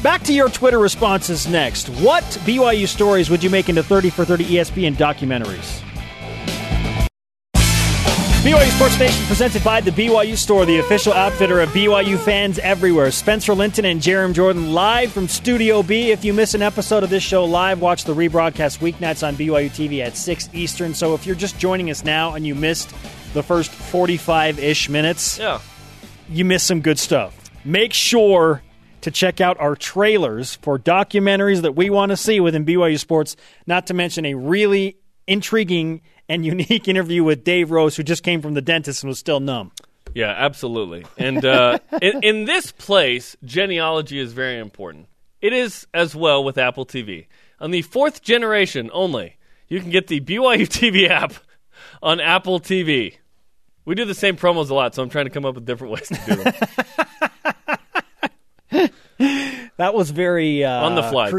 Back to your Twitter responses next. What BYU stories would you make into 30 for 30 ESPN documentaries? BYU Sports Nation presented by the BYU Store, the official outfitter of BYU fans everywhere. Spencer Linton and Jarom Jordan live from Studio B. If you miss an episode of this show live, watch the rebroadcast weeknights on BYU TV at 6 Eastern. So if you're just joining us now and you missed the first 45 ish minutes, Yeah. you missed some good stuff. Make sure to check out our trailers for documentaries that we want to see within BYU Sports, not to mention a really intriguing and unique interview with Dave Rose, who just came from the dentist and was still numb. Yeah, absolutely. And uh, in, in this place, genealogy is very important. It is as well with Apple TV. On the fourth generation only, you can get the BYU TV app on Apple TV. We do the same promos a lot, so I'm trying to come up with different ways to do them. That was very uh, On the fly, too.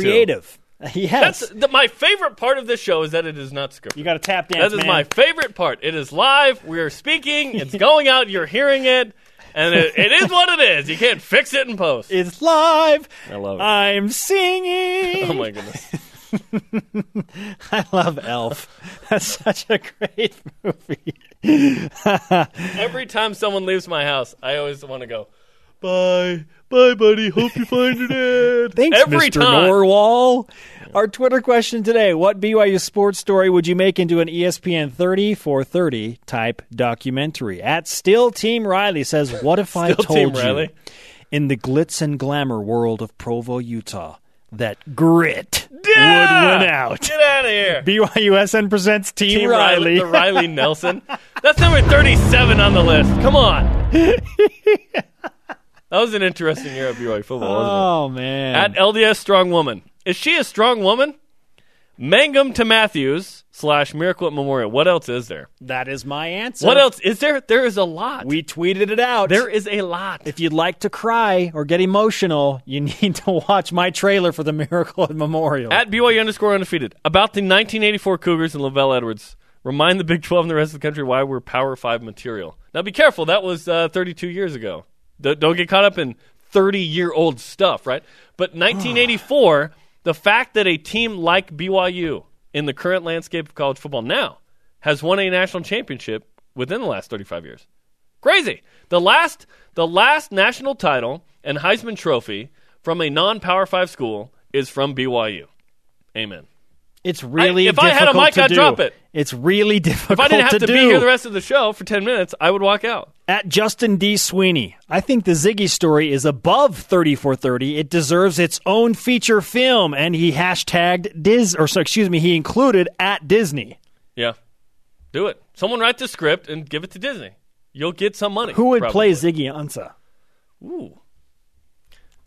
Yes, That's the, my favorite part of this show is that it is not scripted. you got to tap dance. That is man. my favorite part. It is live. We are speaking. It's going out. You're hearing it, and it, it is what it is. You can't fix it in post. It's live. I love it. I'm singing. oh my goodness. I love Elf. That's such a great movie. Every time someone leaves my house, I always want to go, bye, bye, buddy. Hope you find your dad. Thanks, Every Mr. time. Narwhal. Our Twitter question today What BYU sports story would you make into an ESPN 30 for 30 type documentary? At Still Team Riley says, What if I Still Team told you Riley. in the glitz and glamour world of Provo, Utah, that grit Yeah! would win out? Get out of here. BYUSN presents Team, Team Riley. The Riley Nelson. That's number 37 on the list. Come on. that was an interesting year of BYU football, wasn't it? Oh, man. At LDS Strong Woman. Is she a strong woman? Mangum to Mathews slash Miracle at Memorial. What else is there? that is my answer. What else is there? There is a lot. We tweeted it out. there is a lot. If you'd like to cry or get emotional, you need to watch my trailer for the Miracle at Memorial. At BYU underscore undefeated. About the 1984 Cougars and LaVell Edwards. Remind the Big 12 and the rest of the country why we're Power 5 material. Now be careful. That was uh, 32 years ago. Don't get caught up in 30 year old stuff, right? But 1984, the fact that a team like BYU in the current landscape of college football now has won a national championship within the last 35 years. Crazy. The last the last national title and Heisman Trophy from a non-Power 5 school is from BYU. Amen. it's really I- if I had a mic, I'd do. it. It's really difficult If I didn't have to, do. be here the rest of the show for 10 minutes, I would walk out. At Justin D. Sweeney, I think the Ziggy story is above 30 for 30. It deserves its own feature film, and he hashtagged Diz, or so, excuse me, he included at Disney. Yeah. Do it. Someone write the script and give it to Disney. You'll get some money. Who would probably. play Ziggy Ansah? Ooh.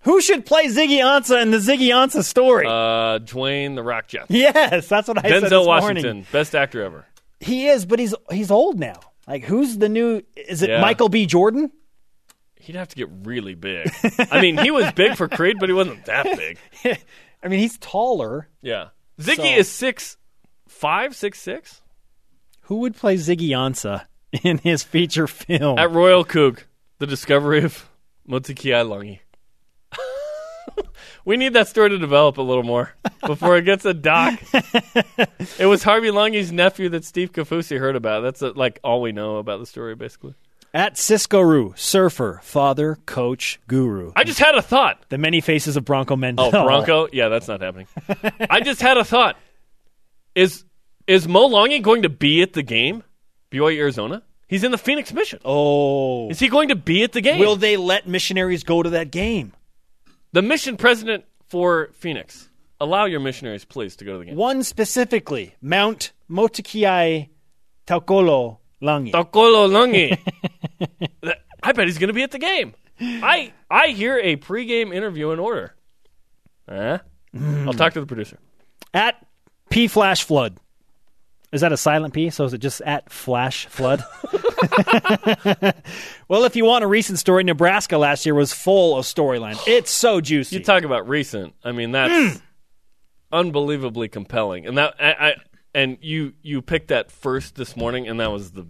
Who should play Ziggy Ansah in the Ziggy Ansah story? Uh, Dwayne the Rock Johnson. yes, that's what I said this Denzel morning. Washington, best actor ever. He is, but he's he's old now. Like, who's the new? Is it Yeah. Michael B. Jordan? He'd have to get really big. I mean, he was big for Creed, but he wasn't that big. I mean, he's taller. Yeah. Ziggy So- is six five, six six. Who would play Ziggy Ansah in his feature film? At Royal Coog, the discovery of Motekiai Langi. We need that story to develop a little more before it gets a doc. it was Harvey Langi's nephew that Steve Kaufusi heard about. That's uh like all we know about the story, basically. At Cisco Roo, surfer, father, coach, guru. I just had a thought. the many faces of Bronco Mendenhall. Oh, Bronco? Yeah, that's not happening. I just had a thought. Is is Mo Langi going to be at the game? BYU Arizona? He's in the Phoenix Mission. Oh. Is he going to be at the game? Will they let missionaries go to that game? The mission president for Phoenix allow your missionaries, please, to go to the game? One specifically, Mount Motekiai Taukolo Langi. Tokolo Langi. I bet he's going to be at the game. I I hear a pregame interview in order. Huh? I'll talk to the producer. At P Flash Flood. Is that a silent P? So is it just at Flash Flood? well, if you want a recent story, Nebraska last year was full of storyline. It's so juicy. You talk about recent. I mean, that's hmm. unbelievably compelling. And that I, I and you you picked that first this morning, and that was the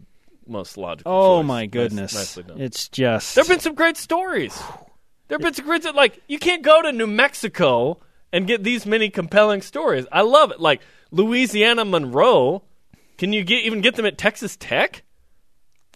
most logical. oh choice. my Nice- goodness! done. It's just There have been some great stories. There have been some great like you can't go to New Mexico and get these many compelling stories. I love it. Like Louisiana Monroe, can you get even get them at Texas Tech?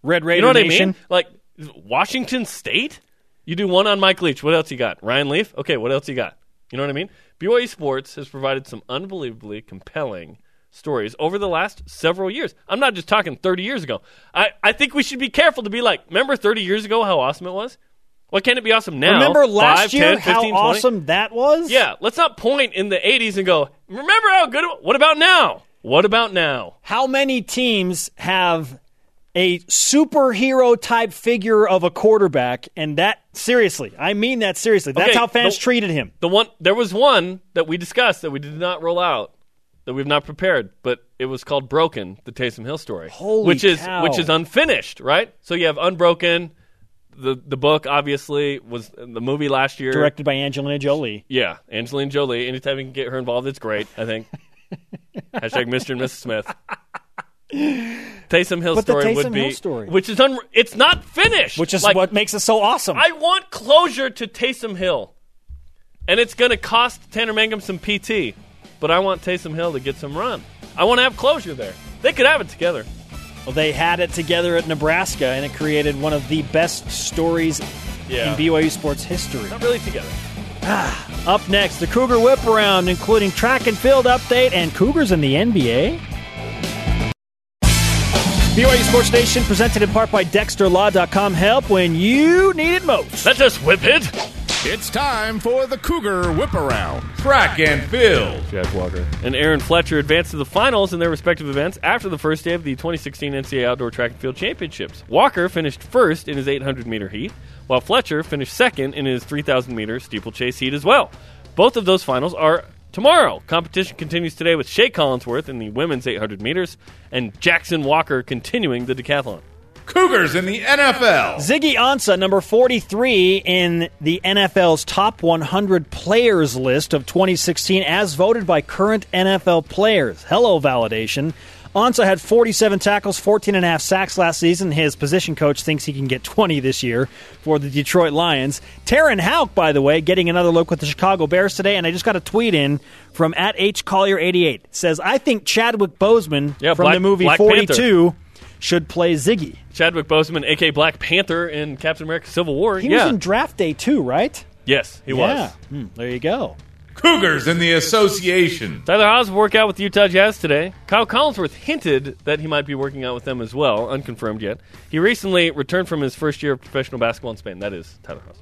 Red Raider You know what Nation. I mean? Like Washington State. You do one on Mike Leach. What else you got? Ryan Leaf. Okay, what else you got? You know what I mean? BYU Sports has provided some unbelievably compelling stories over the last several years. I'm not just talking 30 years ago. I, I think we should be careful to be like, remember 30 years ago how awesome it was? Why can't it be awesome now? Remember last 5, year 10, how 20? awesome that was? Yeah, let's not point in the 80s and go, remember how good it What about now? What about now? How many teams have a superhero type figure of a quarterback? And that seriously, I mean that seriously. That's Okay, how fans the- treated him. The one there was one that we discussed that we did not roll out that we've not prepared, but it was called Broken, the Taysom Hill story, Holy which is cow. which is unfinished, right? So you have Unbroken, the the book obviously was the movie last year. Directed by Angelina Jolie. Yeah, Angelina Jolie. Anytime you can get her involved, it's great. I think. Hashtag Mr. and Mrs. Smith. Taysom Hill But the story would be, Hill story. which is un- it's not finished, Which is Like, what makes it so awesome. I want closure to Taysom Hill. And it's going to cost Tanner Mangum some PT, but I want Taysom Hill to get some run. I want to have closure there. They could have it together. Well, they had it together at Nebraska, and it created one of the best stories Yeah. in BYU sports history. Not really together. Ah, up next, the Cougar Whip Around, including track and field update and Cougars in the NBA. BYU Sports Nation presented in part by DexterLaw.com. Help when you need it most. Let us just whip it. It's time for the Cougar Whip Around. Track and field. Shaq Walker and Aaron Fletcher advanced to the finals in their respective events after the first day of the 2016 NCAA Outdoor Track and Field Championships. Walker finished first in his 800 meter heat, while Fletcher finished second in his 3,000 meter steeplechase heat as well. Both of those finals are tomorrow. Competition continues today with Shea Collinsworth in the women's 800 meters and Jackson Walker continuing the decathlon. Cougars in the NFL. Ziggy Ansah, number 43 in the NFL's top 100 players list of 2016, as voted by current NFL players. Hello, validation. Ansah had 47 tackles, 14 and a half sacks last season. His position coach thinks he can get 20 this year for the Detroit Lions. Terenn Houk, by the way, getting another look with the Chicago Bears today, and I just got a tweet in from at H Collier88. Says, I think Chadwick Boseman Yeah, from Black- the movie Black 42 should play Ziggy. Chadwick Boseman, aka Black Panther in Captain America: Civil War. He yeah, was in draft day too, right? yes, he yeah. was. Hmm, there you go. Cougars in the association. Tyler Haws will work out with the Utah Jazz today. Kyle Collinsworth hinted that he might be working out with them as well, unconfirmed yet. He recently returned from his first year of professional basketball in Spain. That is Tyler Haws.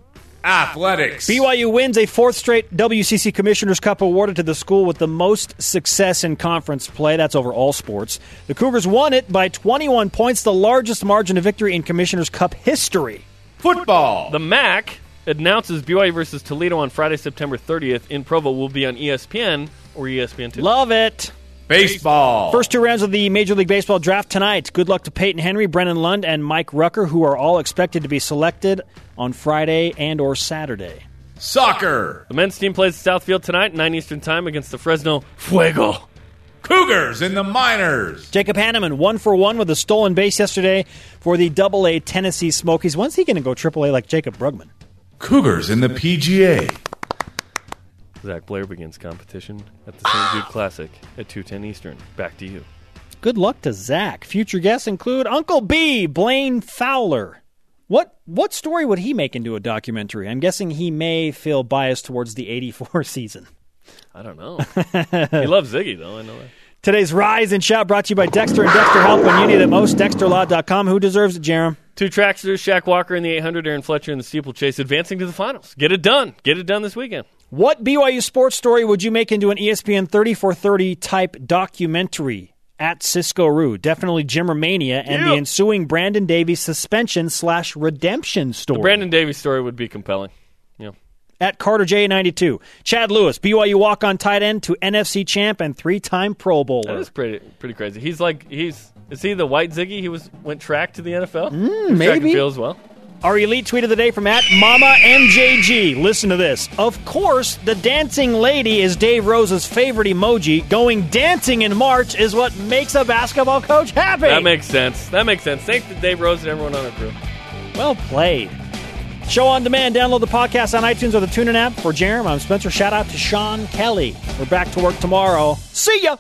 Athletics. BYU wins a fourth straight WCC Commissioner's Cup awarded to the school with the most success in conference play. That's over all sports. The Cougars won it by 21 points, the largest margin of victory in Commissioner's Cup history. Football. The MAC announces BYU versus Toledo on Friday, September 30th in Provo will be on ESPN or ESPN2. Love it. Baseball. First two rounds of the Major League Baseball draft tonight. Good luck to Peyton Henry, Brennan Lund, and Mike Rucker, who are all expected to be selected on Friday and or Saturday. Soccer. The men's team plays at Southfield tonight, 9 Eastern Time, against the Fresno Fuego. Cougars in the minors. Jacob Hanneman, one for one with a stolen base yesterday for the Double A Tennessee Smokies. When's he going to go Triple A like Jacob Brugman? Cougars in the PGA. Zac Blair begins competition at the St. Jude Classic at 2:10 Eastern. Back to you. Good luck to Zac. Future guests include Uncle B, Blaine Fowler. What what story would he make into a documentary? I'm guessing he may feel biased towards the 84 season. I don't know. he loves Ziggy though. I know that. Today's Rise and Shout brought to you by Dexter and Dexter Help when you need it most. DexterLaw.com. Who deserves it, Jarom? Two tracksters, Shaq Walker in the 800, Aaron Fletcher in the steeplechase, advancing to the finals. Get it done. Get it done this weekend. What BYU sports story would you make into an ESPN 3430 type documentary? At Cisco Rue, definitely Jimmermania and the ensuing Brandon Davies suspension slash redemption story. The Brandon Davies story would be compelling. Yeah. at Carter J92. Chad Lewis, BYU walk on tight end to NFC champ and three time Pro Bowler. That is pretty pretty crazy. He's like he's is he the white Ziggy? He was went track to the NFL. Mm, track and maybe. field as well. Our elite tweet of the day from at Mama MJG. Listen to this. Of course, the dancing lady is Dave Rose's favorite emoji. Going dancing in March is what makes a basketball coach happy. That makes sense. That makes sense. Thanks to Dave Rose and everyone on our crew. Well played. Show on demand. Download the podcast on iTunes or the TuneIn app. For Jarom, I'm Spencer. Shout out to Sean Kelly. We're back to work tomorrow. See ya.